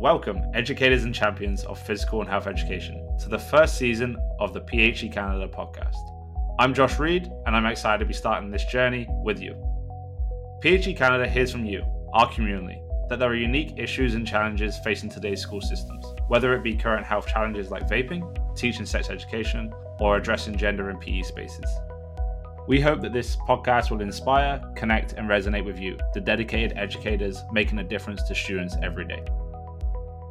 Welcome, educators and champions of physical and health education, to the first season of the PHE Canada podcast. I'm Josh Reed, and I'm excited to be starting this journey with you. PHE Canada hears from you, our community, that there are unique issues and challenges facing today's school systems, whether it be current health challenges like vaping, teaching sex education, or addressing gender in PE spaces. We hope that this podcast will inspire, connect, and resonate with you, the dedicated educators making a difference to students every day.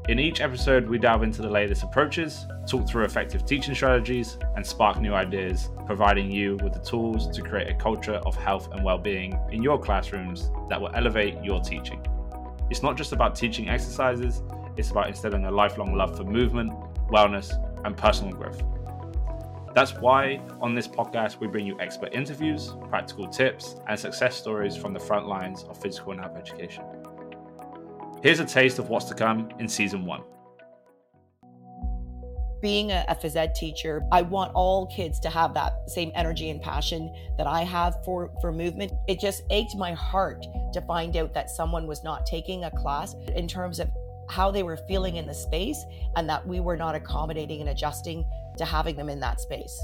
In each episode, we delve into the latest approaches, talk through effective teaching strategies, and spark new ideas, providing you with the tools to create a culture of health and well being in your classrooms that will elevate your teaching. It's not just about teaching exercises, it's about instilling a lifelong love for movement, wellness, and personal growth. That's why on this podcast, we bring you expert interviews, practical tips, and success stories from the front lines of physical and health education. Here's a taste of what's to come in season one. Being a, a phys ed teacher, I want all kids to have that same energy and passion that I have for, for movement. It just ached my heart to find out that someone was not taking a class in terms of how they were feeling in the space and that we were not accommodating and adjusting to having them in that space.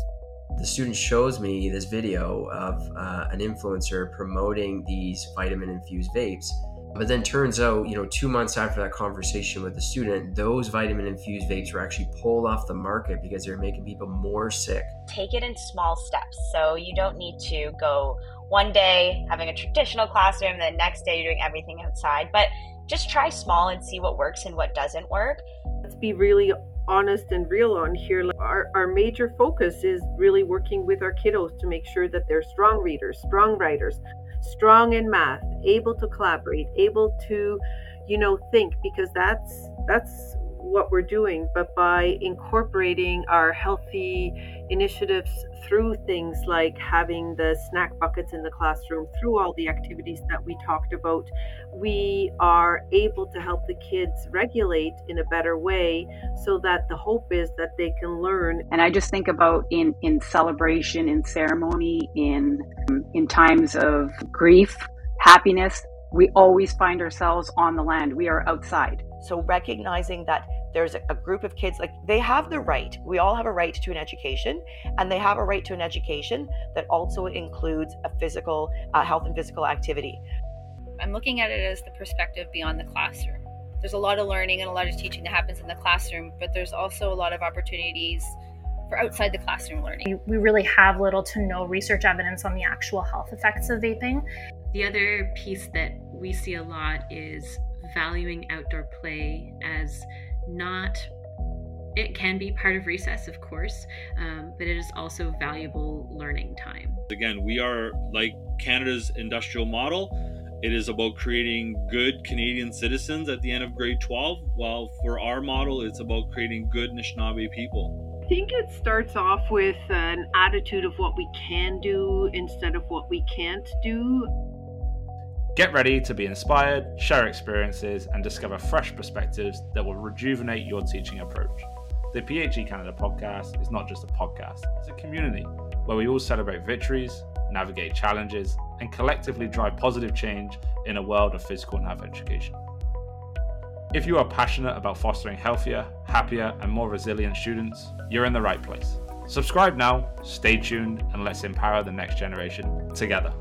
The student shows me this video of uh, an influencer promoting these vitamin infused vapes but then turns out, you know, two months after that conversation with the student, those vitamin infused vapes were actually pulled off the market because they're making people more sick. Take it in small steps. So you don't need to go one day having a traditional classroom, the next day you're doing everything outside. But just try small and see what works and what doesn't work. Let's be really honest and real on here. Our, our major focus is really working with our kiddos to make sure that they're strong readers, strong writers, strong in math, able to collaborate, able to, you know, think because that's that's what we're doing, but by incorporating our healthy initiatives through things like having the snack buckets in the classroom, through all the activities that we talked about, we are able to help the kids regulate in a better way so that the hope is that they can learn. And I just think about in, in celebration, in ceremony, in, in times of grief, happiness, we always find ourselves on the land. We are outside. So recognizing that there's a, group of kids like they have the right we all have a right to an education and they have a right to an education that also includes a physical uh, health and physical activity. I'm looking at it as the perspective beyond the classroom. There's a lot of learning and a lot of teaching that happens in the classroom but there's also a lot of opportunities for outside the classroom learning. We really have little to no research evidence on the actual health effects of vaping. The other piece that we see a lot is valuing outdoor play as not it can be part of recess, of course, um, but it is also valuable learning time. Again, we are like Canada's industrial model. It is about creating good Canadian citizens at the end of grade 12, while for our model, it's about creating good Anishinaabe people. I think it starts off with an attitude of what we can do instead of what we can't do. Get ready to be inspired, share experiences, and discover fresh perspectives that will rejuvenate your teaching approach. The PHE Canada podcast is not just a podcast, it's a community where we all celebrate victories, navigate challenges, and collectively drive positive change in a world of physical and health education. If you are passionate about fostering healthier, happier, and more resilient students, you're in the right place. Subscribe now, stay tuned, and let's empower the next generation together.